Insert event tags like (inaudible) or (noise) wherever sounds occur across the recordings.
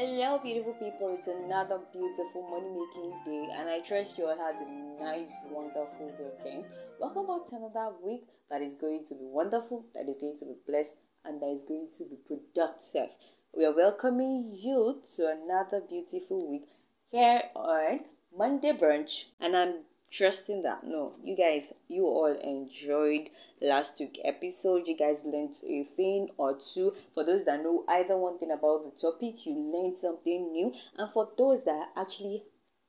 Hello, beautiful people. It's another beautiful money making day, and I trust you all had a nice, wonderful weekend. Welcome back to another week that is going to be wonderful, that is going to be blessed, and that is going to be productive. We are welcoming you to another beautiful week here on Monday Brunch, and I'm trusting that no you guys you all enjoyed last week episode. You guys learned a thing or two. For those that know either one thing about the topic you learned something new. And for those that actually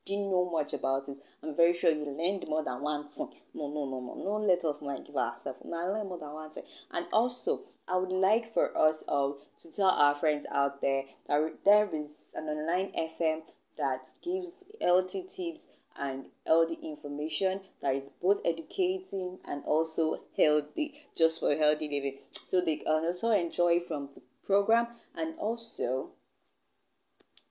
didn't know much about it i'm very sure you learned more than one thing. No no no no no let us not give ourselves no i learned more than one thing. And also i would like for us all to tell our friends out there that there is an online fm that gives healthy tips and healthy information that is both educating and also healthy just for healthy living. So they can also enjoy from the program and also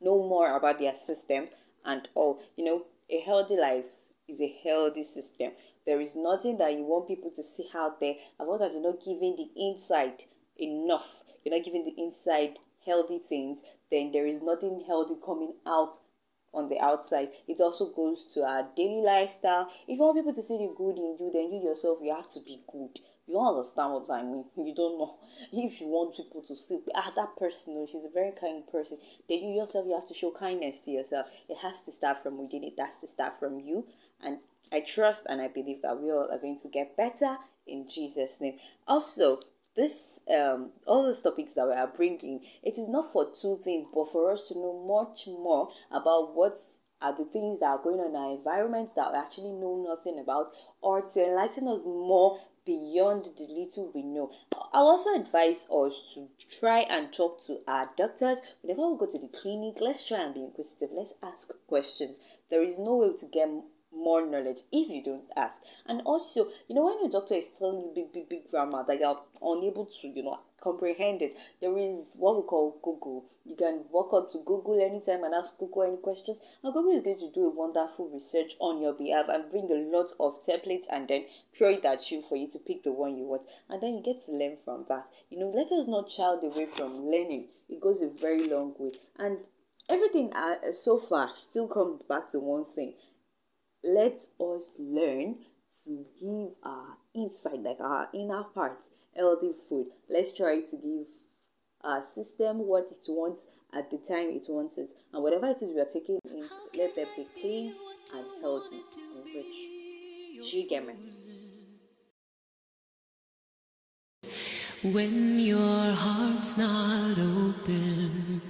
know more about their system and all. You know a healthy life is a healthy system. There is nothing that you want people to see out there as long as you're not giving the inside enough. You're not giving the inside healthy things then there is nothing healthy coming out on the outside. It also goes to our daily lifestyle. If you want people to see the good in you, then you yourself you have to be good. You don't understand what I mean. (laughs) You don't know. If you want people to see ah that person, oh, she's a very kind person, then you yourself you have to show kindness to yourself. It has to start from within. It has to start from you. And I trust and I believe that we all are going to get better in Jesus' name. Also, this um all those topics that we are bringing it is not for two things but for us to know much more about what are the things that are going on in our environment that we actually know nothing about or to enlighten us more beyond the little we know. I'll also advise us to try and talk to our doctors. Whenever we go to the clinic, let's try and be inquisitive. Let's ask questions. There is no way to get more knowledge if you don't ask. And also, you know, when your doctor is telling you big, big, big grammar that you're unable to, you know, comprehend it, there is what we call Google. You can walk up to Google anytime and ask Google any questions, and Google is going to do a wonderful research on your behalf and bring a lot of templates and then throw it at you for you to pick the one you want, and then you get to learn from that. You know, let us not child away from learning. It goes a very long way, and everything uh, so far still comes back to one thing let us learn to give our inside, like our inner part, healthy food. Let's try to give our system what it wants at the time it wants it. And whatever it is we are taking in, let them be clean and healthy and rich. Do you get me? When your heart's not open.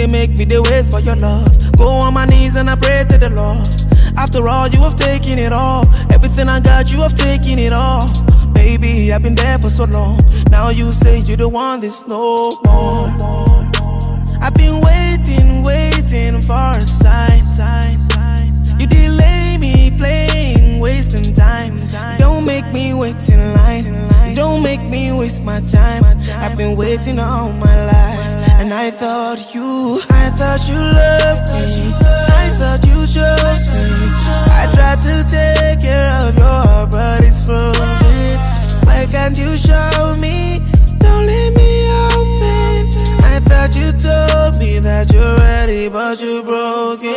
They make me the wait for your love. Go on my knees and I pray to the Lord. After all, you have taken it all. Everything I got, you have taken it all. Baby, I've been there for so long. Now you say you don't want this no more. I've been waiting, waiting for a sign. You delay me playing, wasting time. Don't make me wait in line. Don't make me waste my time. I've been waiting all my life. And I thought you, I thought you loved me. I thought you chose me. I tried to take care of your heart, but it's frozen. Why can't you show me? Don't leave me open. I thought you told me that you're ready, but you broke it.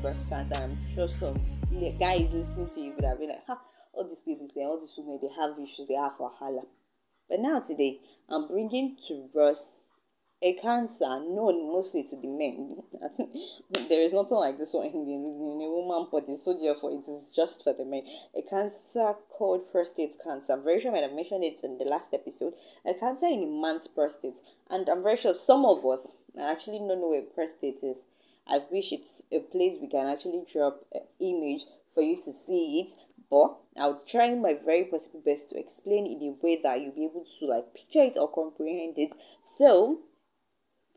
Talked about breast cancer, I'm sure some guys listening to you would have been like, ha, all these ladies and all these women, they have issues, they have wahala. But now today, I'm bringing to us a cancer known mostly to the men. (laughs) there is nothing like this one in, in a woman body, so therefore it is just for the men. A cancer called prostate cancer. I'm very sure I mentioned it in the last episode. A cancer in a man's prostate, and I'm very sure some of us actually don't know where prostate is. I wish it's a place we can actually drop an image for you to see it. But I will try my very possible best to explain in a way that you'll be able to like picture it or comprehend it. So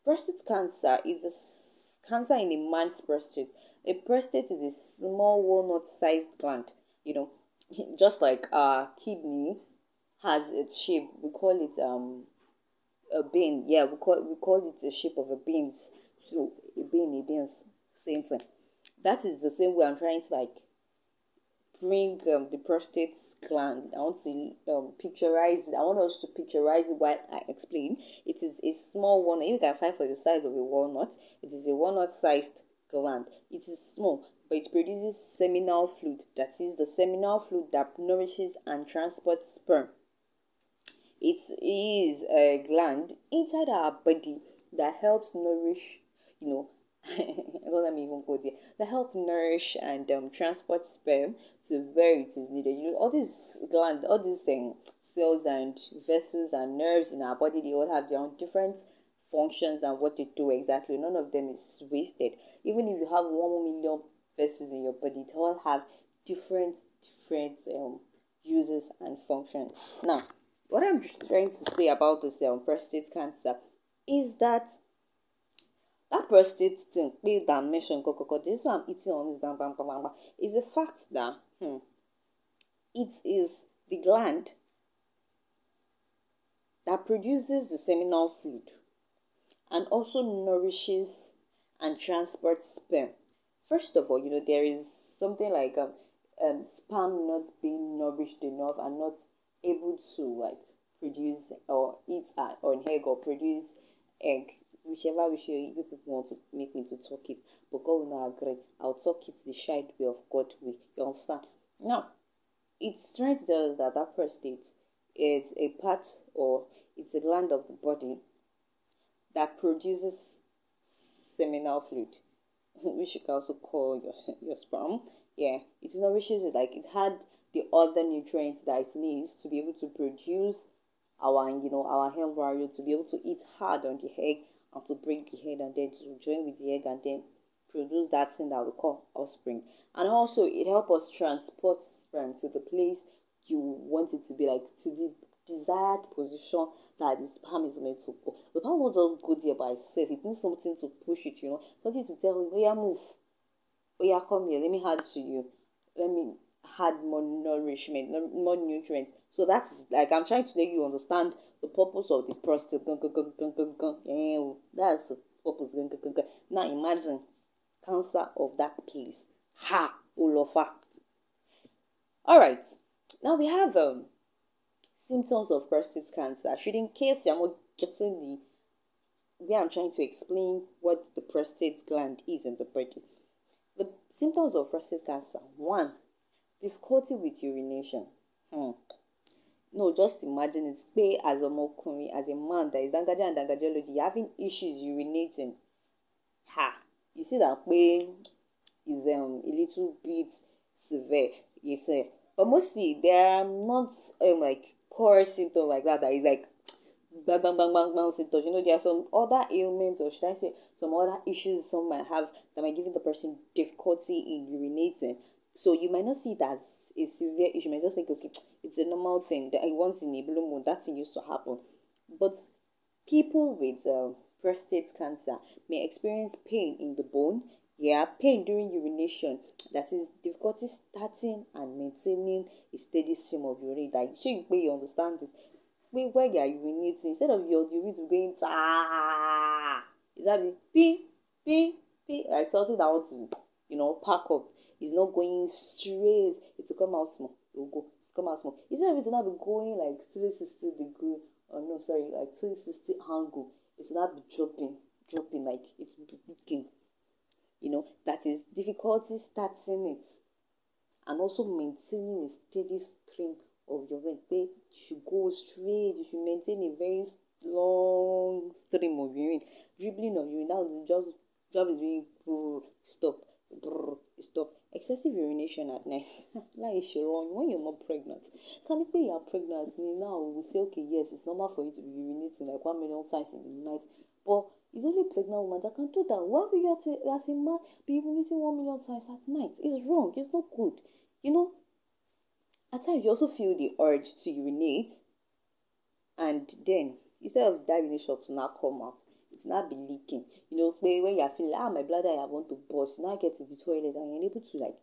Prostate cancer is a cancer in a man's prostate. A prostate is a small walnut-sized gland. You know, (laughs) just like our kidney has its shape. We call it um a bean. Yeah, we call we call it the shape of a beans. So a a beans, same thing. That is the same way I'm trying to like bring um, the prostate gland. I want to um, picturize it. I want us to picturize it while I explain. It is a small one. You can find for the size of a walnut. It is a walnut-sized gland. It is small, but it produces seminal fluid. That is the seminal fluid that nourishes and transports sperm. It is a gland inside our body that helps nourish, you know, don't let me even go there. That help nourish and um, transport sperm to where it is needed. You know, all these glands, all these things, cells and vessels and nerves in our body, they all have their own different functions and what they do exactly. None of them is wasted. Even if you have one million vessels in your body, they all have different different um, uses and functions. Now, what I'm trying to say about this um, prostate cancer is that that prostate thing play that mention kokoko this one i'm eating on this bam bam bam bam is the fact that hmm, it is the gland that produces the seminal fluid and also nourishes and transports sperm. First of all you know there is something like um, um sperm not being nourished enough and not able to like produce or eat an egg or produce egg whichever way you people want to make me to talk it, but God will not agree. I'll talk it the child way of God way. You understand? Now, it's trying to tell us that that prostate is a part or it's a gland of the body that produces seminal fluid, (laughs) which you can also call your, (laughs) your sperm. Yeah, it nourishes it like it had the other nutrients that it needs to be able to produce our you know our embryo to be able to eat hard on the egg and to break the head and then to join with the egg and then produce that thing that we call offspring. And also it helps us transport sperm to the place you want it to be, like to the desired position that the sperm is meant to go. The sperm will just go there by itself. It needs something to push it, you know, something to tell it, oh yeah, move. Oh yeah, come here, let me add to you. Let me add more nourishment, more nutrients. So that's like I'm trying to make you understand the purpose of the prostate. That's the purpose. Now imagine cancer of that place. Ha, Olofa. All right. Now we have um, symptoms of prostate cancer. Should in case you're not getting the way I'm trying to explain what the prostate gland is in the body. The symptoms of prostate cancer. One, difficulty with urination. Hmm no just imagine it. Pé as ọmọkùnrin as a man that is dangaja and dangajology you having issues urinating. Ha! You see that pé is um, a little bit severe you say but mostly there are not um, like core symptoms like that that is like bang bang bang bang bang symptoms. You know there are some other ailments or should i say some other issues some might have that might give the person difficulty in urinating. So you might not see it as a severe issue. You might just think, okay, it's a normal thing. That once in a blue moon, that thing used to happen. But people with uh, prostate cancer may experience pain in the bone. Yeah, pain during urination. That is difficulty starting and maintaining a steady stream of urine. Like, sure you, you understand it. Wait, where you are urinating, instead of your urine to going ta, is that the pee, pee, pee, like something that wants to, you know, pack up it's not going straight. It will come out small. It will go. It's come out small. It's not even not be going like 360 degree. Or no, sorry, like 360 angle. It's not be dropping, dropping like it's leaking. you know, that is difficulty starting it and also maintaining a steady stream of your vein. Pé you should go straight, you should maintain a very long stream of urine. Dribbling of urine, was just job is doing stop, stop. Excessive urination at night. (laughs) Láì ṣe wrong when you're not pregnant. Can you pé you are pregnant now we will say okay yes it's normal for you to be urinating like one million times in the night but it's only pregnant women that can do that. Why will you as a man be urinating one million times at night? It's wrong. It's not good. You know, at times you also feel the urge to urinate, and then instead of that urination to not come out, not be leaking. You know, when you're feeling ah my bladder I want to burst, now I get to the toilet and you're able to like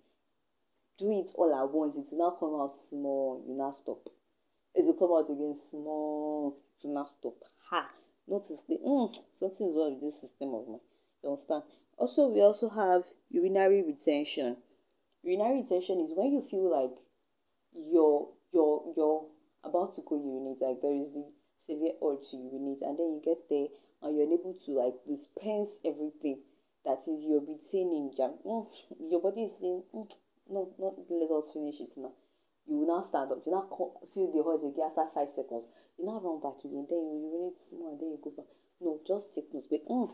do it all at once. It's not come out small, you not stop. It will come out again small, to not stop. Ha! Notice the mm, something is wrong with this system of mine. You understand? Also, we also have urinary retention. Urinary retention is when you feel like you're you're you're about to go urinate, like there is the severe urge to urinate, and then you get there and you're unable to like dispense everything that is you're retaining. Mm, (laughs) your body is saying, mm, no, not let us finish it now. You will now stand up. You now feel the urge again after five seconds. You now run back again. Then you urinate small, and then you go back. No, just take notes. But mm,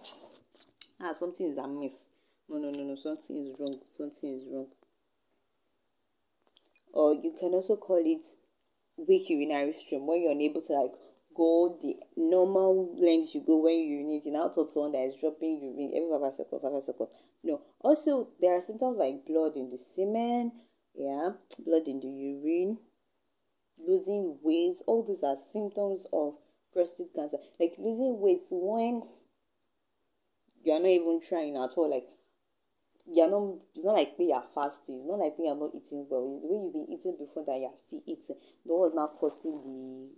ah, something is amiss. No, no, no, no. Something is wrong. Something is wrong or you can also call it weak urinary stream when you're unable to like go the normal length you go when you urinate in out of someone that is dropping urine every five seconds, five, five seconds. No. Also, there are symptoms like blood in the semen, yeah, blood in the urine, losing weight. All these are symptoms of prostate cancer. Like losing weight when you're not even trying at all. Like you're not it's not like are fasting it's not like are not eating well it's way you've been eating before that you're still eating that was not causing the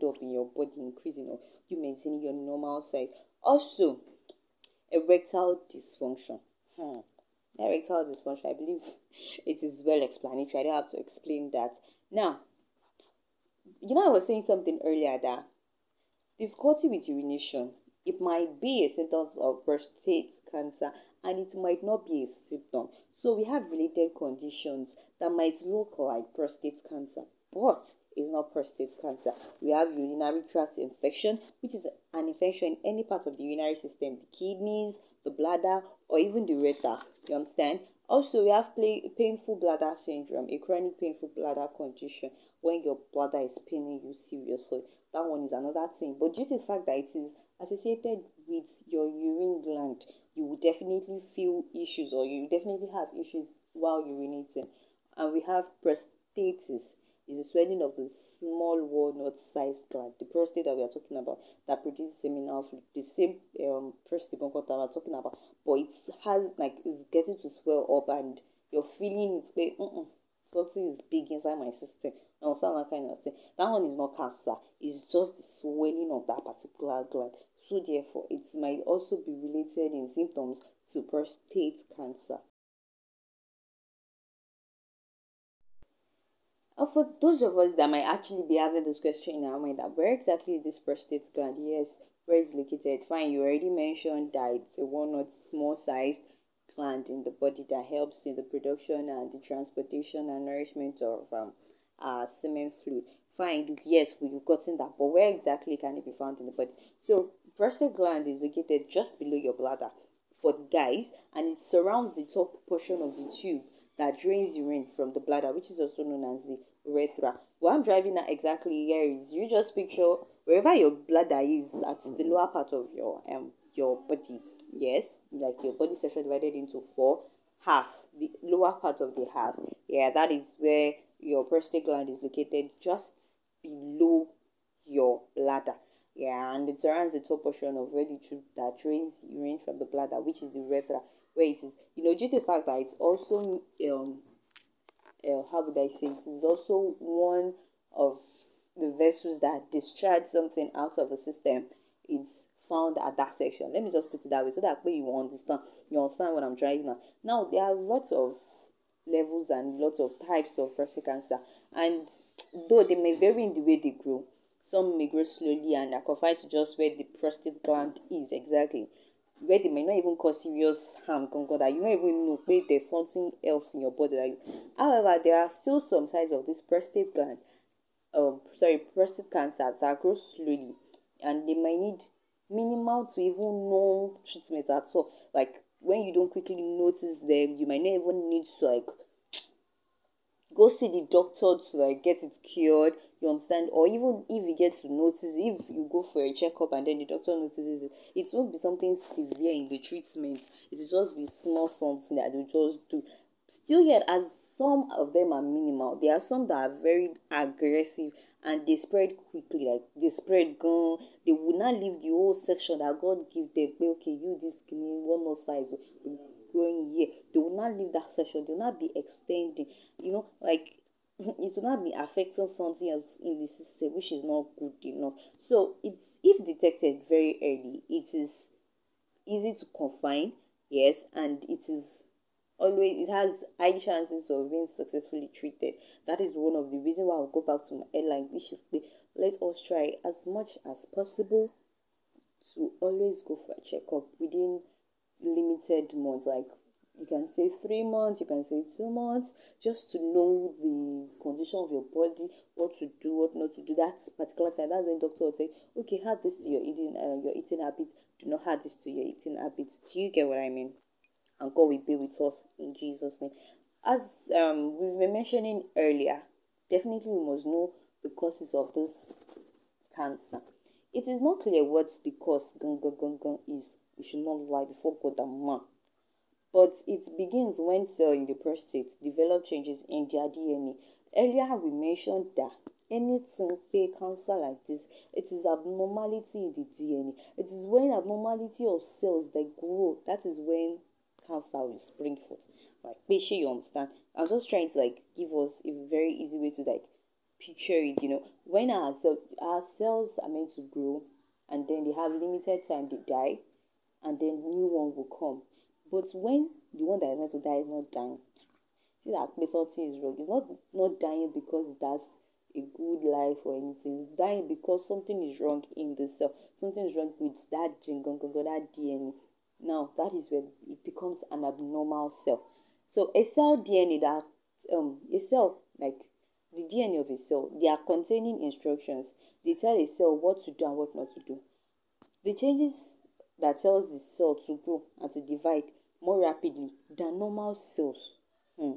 hold up in your body increasing or you maintaining your normal size. Also erectile dysfunction. Hmm. erectile dysfunction i believe (laughs) it is well explanatory. I don't have to explain that. Now you know i was saying something earlier that difficulty with urination it might be a symptom of prostate cancer and it might not be a symptom. So we have related conditions that might look like prostate cancer, but it's not prostate cancer. We have urinary tract infection, which is an infection in any part of the urinary system, the kidneys, the bladder, or even the urethra. You understand? Also, we have play, painful bladder syndrome, a chronic painful bladder condition when your bladder is paining you seriously. That one is another thing. But due to the fact that it is associated with your urine gland, you will definitely feel issues or you definitely have issues while urinating. And we have prostatitis is the swelling of the small walnut-sized gland, the prostate that we are talking about, that produces seminal fluid. The same um, prostate that we're talking about, but it has like it's getting to swell up, and you're feeling it's like, mm something is big inside my system. And that kind of thing. That one is not cancer. It's just the swelling of that particular gland. So therefore, it might also be related in symptoms to prostate cancer. And for those of us that might actually be having this question in our mind, that where exactly is this prostate gland? Yes, where is located? Fine, you already mentioned that it's a walnut small sized gland in the body that helps in the production and the transportation and nourishment of um, uh, semen fluid. Fine, yes, we've gotten that, but where exactly can it be found in the body? So, prostate gland is located just below your bladder for the guys, and it surrounds the top portion of the tube that drains urine from the bladder, which is also known as the urethra. What I'm driving at exactly here is you just picture wherever your bladder is at the lower part of your um your body. Yes, like your body section divided into four half, the lower part of the half. Yeah, that is where your prostate gland is located just below your bladder. Yeah, and it surrounds the top portion of where the tube that drains urine from the bladder, which is the urethra, where it is. You know, due to the fact that it's also um, uh, how would I say it is also one of the vessels that discharge something out of the system. It's found at that section. Let me just put it that way so that way you understand. You understand what I'm driving at. Now there are lots of levels and lots of types of prostate cancer, and though they may vary in the way they grow, some may grow slowly and are confined to just where the prostate gland is exactly. Where they may not even cause serious harm gangan that you don't even know wait there's something else in your body however there are still some signs of this prostate gland um sorry prostate cancer that grows slowly and they might need minimal to even no treatment at all. Like when you don't quickly notice them you might not even need to like go see the doctor to like get it cured you understand? Or even if you get to notice if you go for a checkup and then the doctor notices it it won't be something severe in the treatment. It will just be small something that you just do. Still yet as some of them are minimal there are some that are very aggressive and they spread quickly like they spread gone. they will not leave the whole section that god give them okay you this skinny one more size oh, growing here. They will not leave that section. They will not be extending. You know like it will not be affecting something else in the system which is not good enough. So it's if detected very early it is easy to confine yes and it is always it has high chances of being successfully treated. That is one of the reasons why i'll go back to my airline which is let us try as much as possible to always go for a checkup within limited months like you can say three months you can say two months just to know the condition of your body what to do what not to do. That particular time that's when doctor will say okay add this to your eating uh, your eating habit do not add this to your eating habits. Do you get what i mean? And god will be with us in jesus name. As um we've been mentioning earlier definitely we must know the causes of this cancer. It is not clear what the cause gun, gun, gun, gun is. We should not lie before god and man but it begins when cells in the prostate develop changes in their DNA. Earlier, we mentioned that anything pay cancer like this, it is abnormality in the DNA. It is when abnormality of cells that grow that is when cancer will spring forth. Like, make sure you understand. I'm just trying to like give us a very easy way to like picture it. You know, when our cells our cells are meant to grow, and then they have limited time they die, and then new one will come but when the one that is meant to die is not dying, see that something is wrong. It's not not dying because it has a good life or anything. It's dying because something is wrong in the cell. Something is wrong with that gene, that DNA. Now that is when it becomes an abnormal cell. So a cell DNA that um a cell like the DNA of a cell, they are containing instructions. They tell a cell what to do and what not to do. The changes that tells the cell to grow and to divide more rapidly than normal cells. Hmm.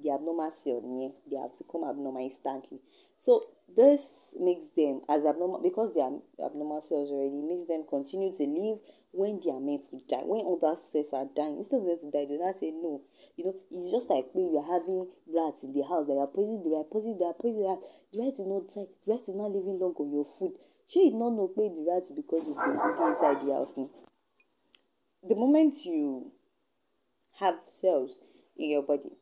The abnormal cell, yeah, they have become abnormal instantly. So this makes them as abnormal because they are abnormal cells already makes them continue to live when they are meant to die. When other cells are dying, instead of them to die, they not say no. You know, it's just like when you're having rats in the house, they are poisoning, they are poisoning, they are poisoning rat. The rat will not die, the rat is not living long on your food. Sure, you not know where the rat because it's been cooking inside the house. Now the moment you have cells in your body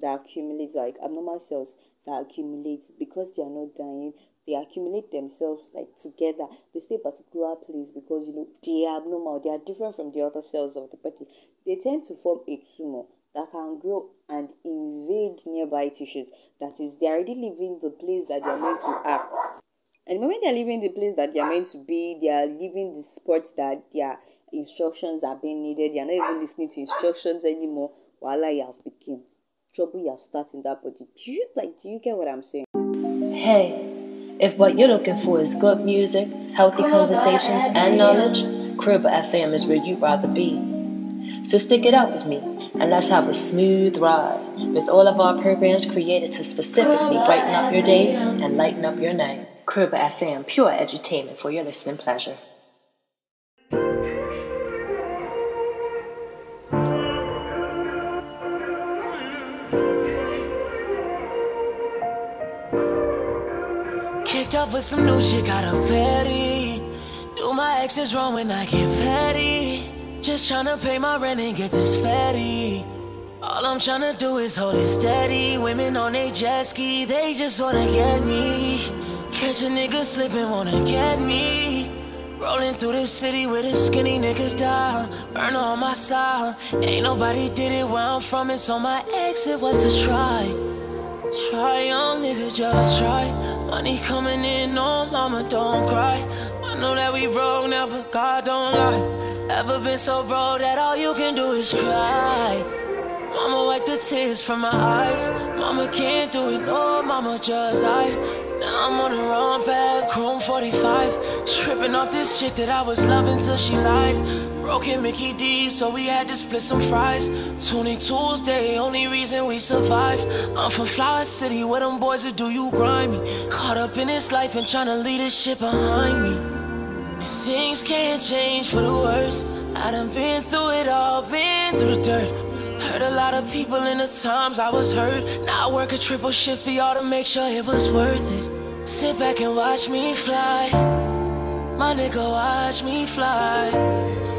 that accumulate like abnormal cells that accumulate because they are not dying they accumulate themselves like together they stay particular place because you know they are abnormal they are different from the other cells of the body. They tend to form a tumor that can grow and invade nearby tissues. That is they're already leaving the place that they're meant to act and the moment they're leaving the place that they're meant to be they are leaving the spot that their instructions are being needed. they are not even listening to instructions anymore. While you have begin. Trouble you have started in that body. Do you like do you get what I'm saying? Hey, if what you're looking for is good music, healthy conversations, and knowledge, Kruba FM is where you'd rather be. So stick it out with me and let's have a smooth ride with all of our programs created to specifically brighten up your day and lighten up your night. Kruba FM, pure edutainment for your listening pleasure. Kicked up with some new chick got a petty. Do my exes wrong when I get petty. Just tryna pay my rent and get this fatty. All I'm tryna do is hold it steady. Women on a jet ski, they just wanna get me. Catch a nigga slipping, wanna get me. Rolling through the city with the skinny niggas down. Burn on my side. Ain't nobody did it where I'm from, and so my exit was to try. Try, young nigga, just try. Money coming in, no mama, don't cry. I know that we broke now, but God don't lie. Ever been so broke that all you can do is cry? Mama wipe the tears from my eyes. Mama can't do it, no, mama just died. I'm on the wrong path, Chrome 45. Tripping off this chick that I was loving till she lied. Broken Mickey D, so we had to split some fries. Tony Tuesday, only reason we survived. I'm from Flower City, where them boys that do you grimy. Caught up in this life and trying to leave this shit behind me. Things can't change for the worse. I done been through it all, been through the dirt. Hurt a lot of people in the times I was hurt. Now I work a triple shift for y'all to make sure it was worth it. Sit back and watch me fly. My nigga, watch me fly.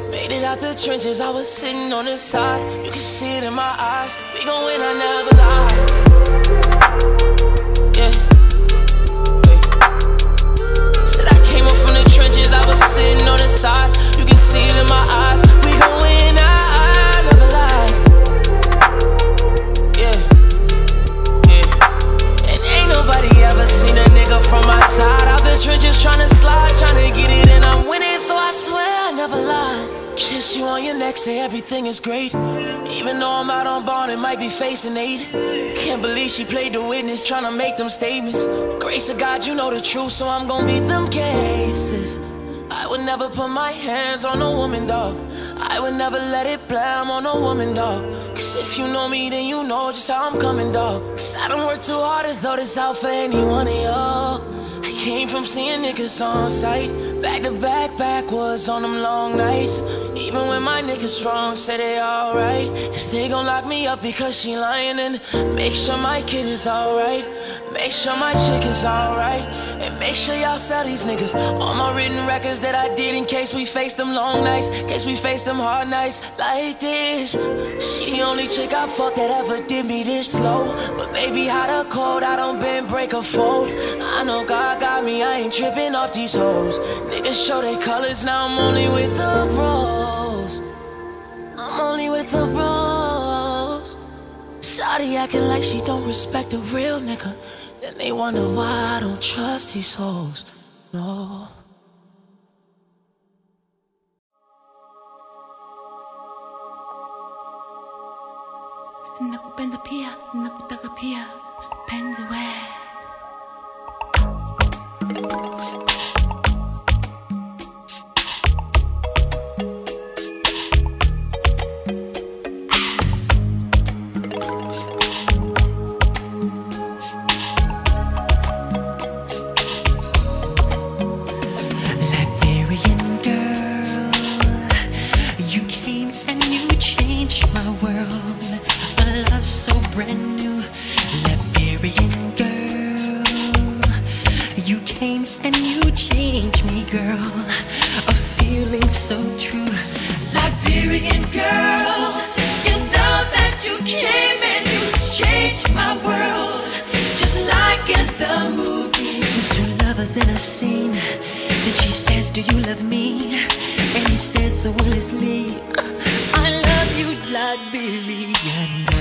Made it out the trenches, I was sitting on the side. You can see it in my eyes. We gon' win, I never lie. Yeah. Say everything is great. Even though I'm out on bond and might be facing eight. Can't believe she played the witness, tryna make them statements. Grace of God, you know the truth, so I'm gon' beat them cases. I would never put my hands on a woman, dog. I would never let it blam on a woman, dog. Cause if you know me, then you know just how I'm coming, dog. Cause I don't work too hard to throw this out for any one of y'all. I came from seeing niggas on sight. Back to back, backwards on them long nights. Even when my niggas wrong, say they alright. If they gon' lock me up because she lying, then make sure my kid is alright. Make sure my chick is alright. And make sure y'all sell these niggas all my written records that I did in case we face them long nights, case we face them hard nights like this. She the only chick I fucked that ever did me this slow. But baby, hot or cold, I don't bend, break or fold. I know God got me, I ain't tripping off these hoes. Niggas show their colors, now I'm only with the bros. The bros. Shawty acting like she don't respect a real nigga. Then they wonder why I don't trust these hoes. No. Nakupenda pia, nakutaka pia. Came and you changed me, girl. A feeling so true. Liberian girl, you know that you came and you changed my world. Just like in the movies. Two lovers in a scene. Then she says, Do you love me? And he says so honestly, I love you, Liberian girl.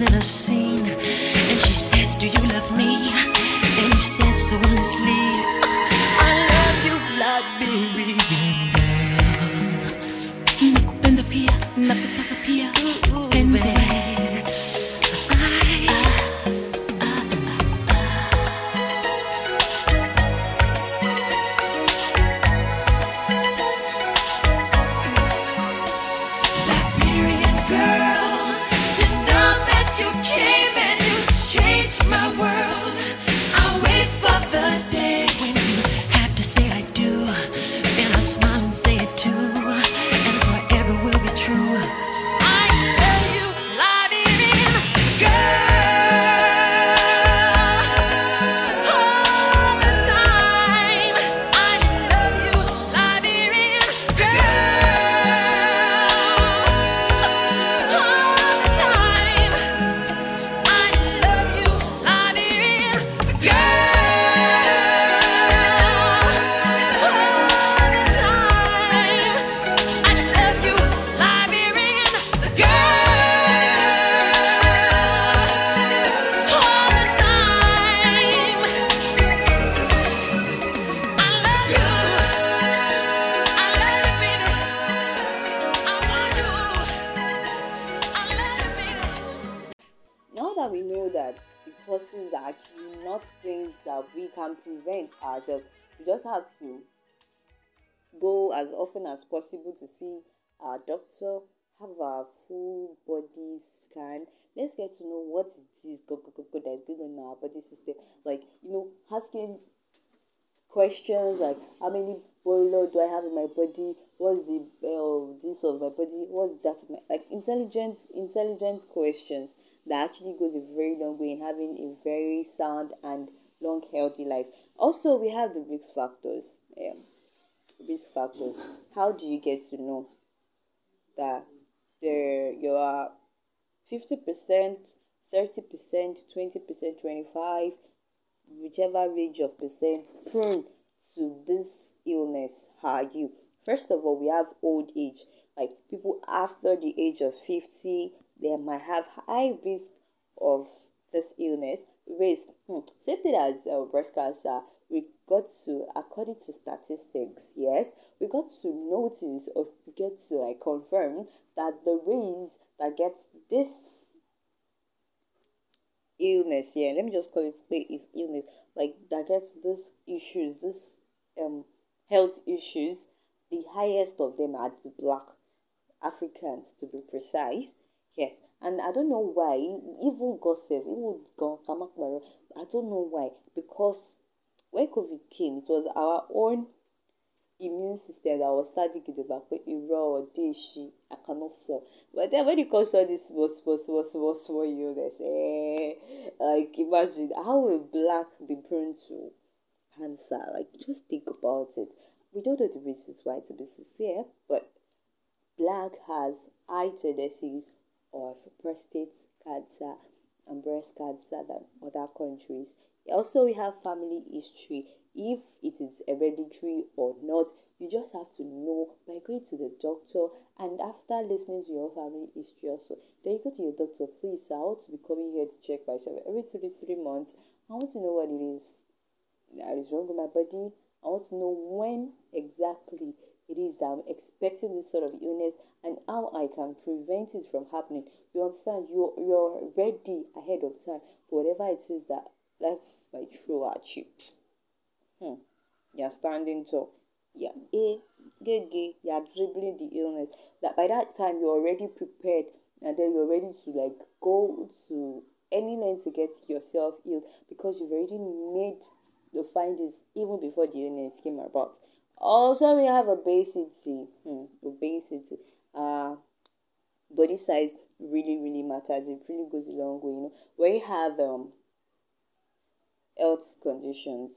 In a scene, and she says, Do you love me? And he says so honestly, go as often as possible to see our doctor, have our full body scan. Let's get to know what it is go, go, go, go, that is going on our body system. Like, you know, asking questions like how many boiler do I have in my body? What's the uh, this of my body? What's that? My, like intelligent, intelligent questions that actually goes a very long way in having a very sound and long, healthy life. Also, we have the risk factors. Risk factors. How do you get to know that there you are fifty percent, thirty percent, twenty percent, twenty five, whichever range of percent prone to this illness How are you? First of all, we have old age. Like people after the age of 50, they might have high risk of this illness. Risk, hmm. same thing as uh, breast cancer. We got to, according to statistics, yes, we got to notice or we get to like confirm that the race that gets this illness, yeah, let me just call it is illness, like that gets this issues, this um health issues, the highest of them are the black Africans, to be precise. Yes, and I don't know why, even gossip, even I don't know why, because when COVID came, it was our own immune system that was starting to irọ́ ọdẹ ṣi I cannot fall. But then when it comes to all this small, small, small, small, small illness, eh, like imagine how will black be prone to cancer? Like just think about it. We don't know the reasons why to be sincere, but black has high tendencies of prostate cancer and breast cancer than other countries. Also, we have family history. If it is hereditary or not you just have to know by going to the doctor and after listening to your family history also then you go to your doctor please i want to be coming here to check myself every three three months. I want to know what it is that is wrong with my body. I want to know when exactly it is that i'm expecting this sort of illness and how i can prevent it from happening. You understand? You're you're ready ahead of time for whatever it is that life might throw at you Hmm. You're standing tall. Gay, you're dribbling the illness. That by that time you're already prepared and then you're ready to like go to any length to get yourself healed because you've already made the findings even before the illness came about. Also, we have obesity. Hmm, obesity. Uh, body size really, really matters. It really goes a long way. You know, when you have um health conditions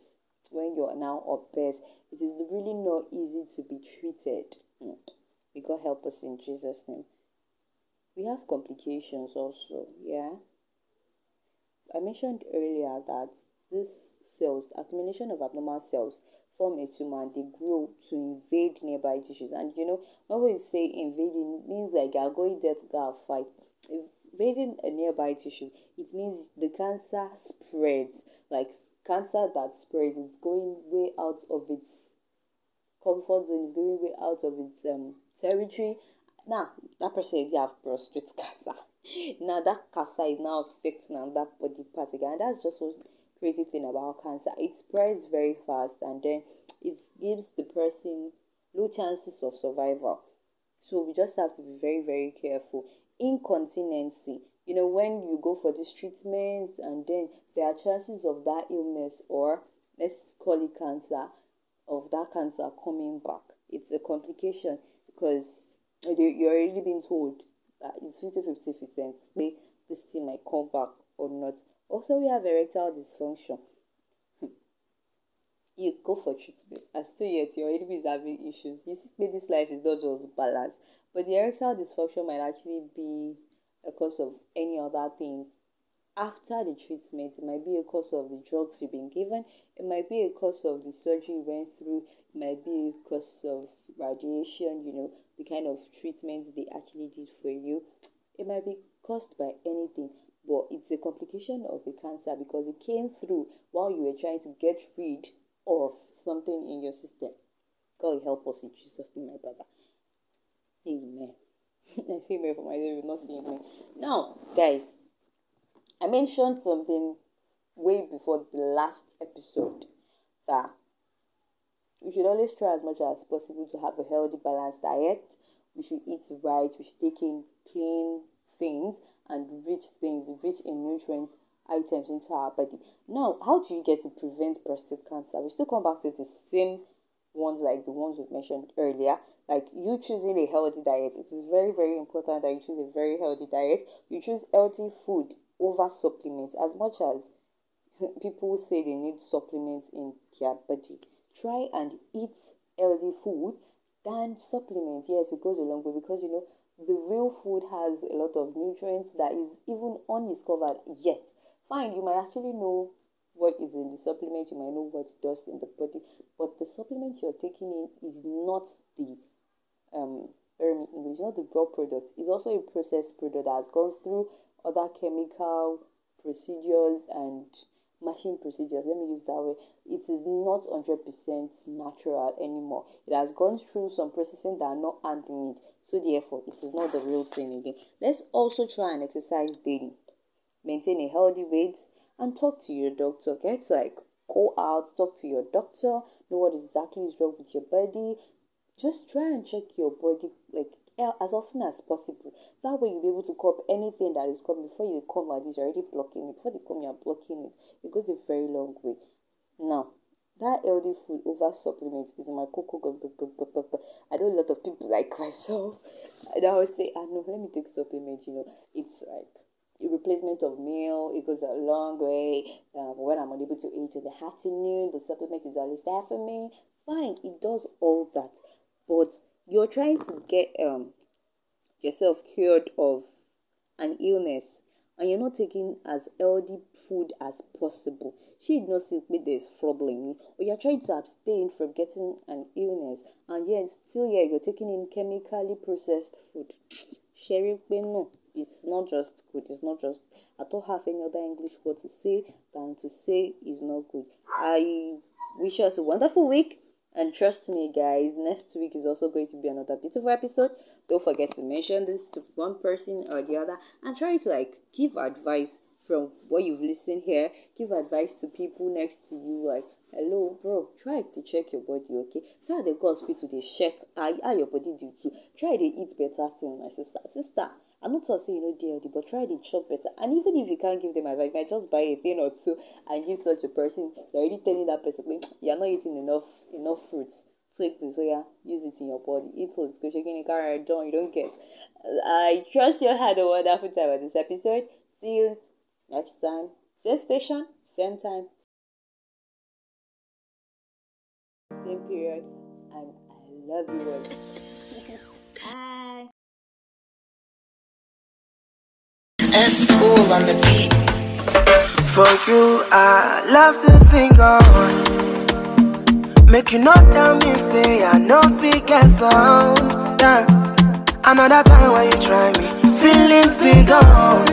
when you're now obese, it is really not easy to be treated. Mm. May God help us in Jesus' name. We have complications also, yeah. I mentioned earlier that these cells, accumulation of abnormal cells, form a tumor and they grow to invade nearby tissues. And you know, when we say invading, means like you're going there to fight. Invading a nearby tissue, it means the cancer spreads, like cancer that spreads it's going way out of its comfort zone, it's going way out of its um, territory. Now, that person is have prostate (laughs) cancer. now, that cancer is now affecting that body part again. That's just what crazy thing about cancer. It spreads very fast and then it gives the person low chances of survival. So we just have to be very, very careful. Incontinency. You know when you go for these treatments and then there are chances of that illness or let's call it cancer of that cancer coming back. It's a complication because you're already being told that it's 50 50 percent this thing might come back or not. Also we have erectile dysfunction. (laughs) You go for treatment and still yet your enemy is having issues. You see this life is not just balanced but the erectile dysfunction might actually be a cause of any other thing after the treatment. It might be a cause of the drugs you've been given. It might be a cause of the surgery you went through. It might be a cause of radiation, you know, the kind of treatment they actually did for you. It might be caused by anything, but it's a complication of the cancer because it came through while you were trying to get rid of something in your system. God help us in Jesus' name, my brother. Amen. (laughs) I see me for myself, not seeing me. Now, guys, I mentioned something way before the last episode that we should always try as much as possible to have a healthy, balanced diet. We should eat right. We should take in clean things and rich things, rich in nutrients items into our body. Now, how do you get to prevent prostate cancer? We still come back to the same ones like the ones we've mentioned earlier. Like you choosing a healthy diet, it is very, very important that you choose a very healthy diet. You choose healthy food over supplements as much as (laughs) people say they need supplements in their body. Try and eat healthy food than supplements. Yes, it goes a long way because you know the real food has a lot of nutrients that is even undiscovered yet. Fine, you might actually know what is in the supplement, you might know what it does in the body, but the supplement you're taking in is not the um in English, not the raw product. It's also a processed product that has gone through other chemical procedures and machine procedures. Let me use that way. It is not 100% natural anymore. It has gone through some processing that are not handling it. So therefore, it is not the real thing again. Let's also try and exercise daily. Maintain a healthy weight and talk to your doctor. Okay, so like go out, talk to your doctor, know what exactly is wrong with your body. Just try and check your body like as often as possible. That way you'll be able to cope anything that is coming before you come like this, you're already blocking it. Before they come, you're blocking it. It goes a very long way. Now, that healthy food over supplements is my cocoa. I know a lot of people (laughs) like myself. And I would say, ah no, let me take supplement, you know. It's like a replacement of meal. It goes a long way. Um, when I'm unable to eat in the afternoon, the supplement is always there for me. Fine, it does all that. But you're trying to get um yourself cured of an illness and you're not taking as healthy food as possible. She did not simply there's problem, or you're trying to abstain from getting an illness, and yet still yeah, you're taking in chemically processed food. Sherry, no, it's not just good. It's not just. I don't have any other English word to say than to say is not good. I wish us a wonderful week. And trust me, guys, next week is also going to be another beautiful episode. Don't forget to mention this to one person or the other and try to like give advice from what you've listened here. Give advice to people next to you, like, hello, bro, try to check your body, okay? Try to go hospital, they check how, how your body do too. Try to eat better things, my sister. Sister, I'm not saying you know dearly, but try to chop better. And even if you can't give them advice, might just buy a thing or two and give such a person. You're already telling that person, (tsk) you're not eating enough enough fruits. Take this, so yeah, use it in your body. Eat it, go shaking the car, don't you don't get. I trust you had a oh, wonderful time with this episode. See you next time. Same station, same time, same period, and I love you all. S cool on the beat. For you, I love to sing on. Make you not tell me, say I know fit get some. Yeah. Another time when you try me, feelings be gone.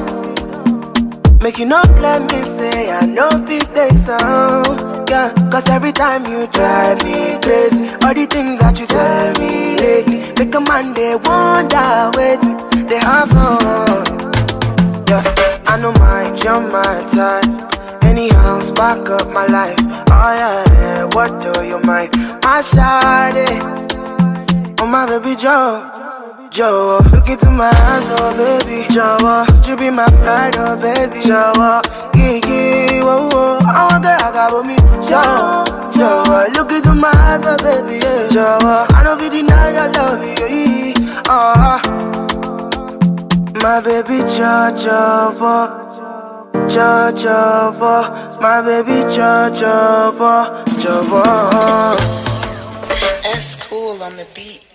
Make you not let me say I know fit take some. Yeah, cause every time you drive me crazy, all the things that you tell me lately, make a man they wonder, wait, they have on. Yeah, I know mind, you're my type. Anyhow, spark up my life. Oh yeah, what do you mind? I shot it. Oh my baby Joe, Joe. Look into my eyes, oh baby Joe. Could you be my pride, oh baby Joe? Yeah, yeah, whoa, whoa. I want that I got with me, Joe, Joe. Look into my eyes, oh baby, yeah, Joe. I know you deny your love, yeah, oh. My baby Jojo, Jojo, my baby Jojo, Jojo. S cool on the beat.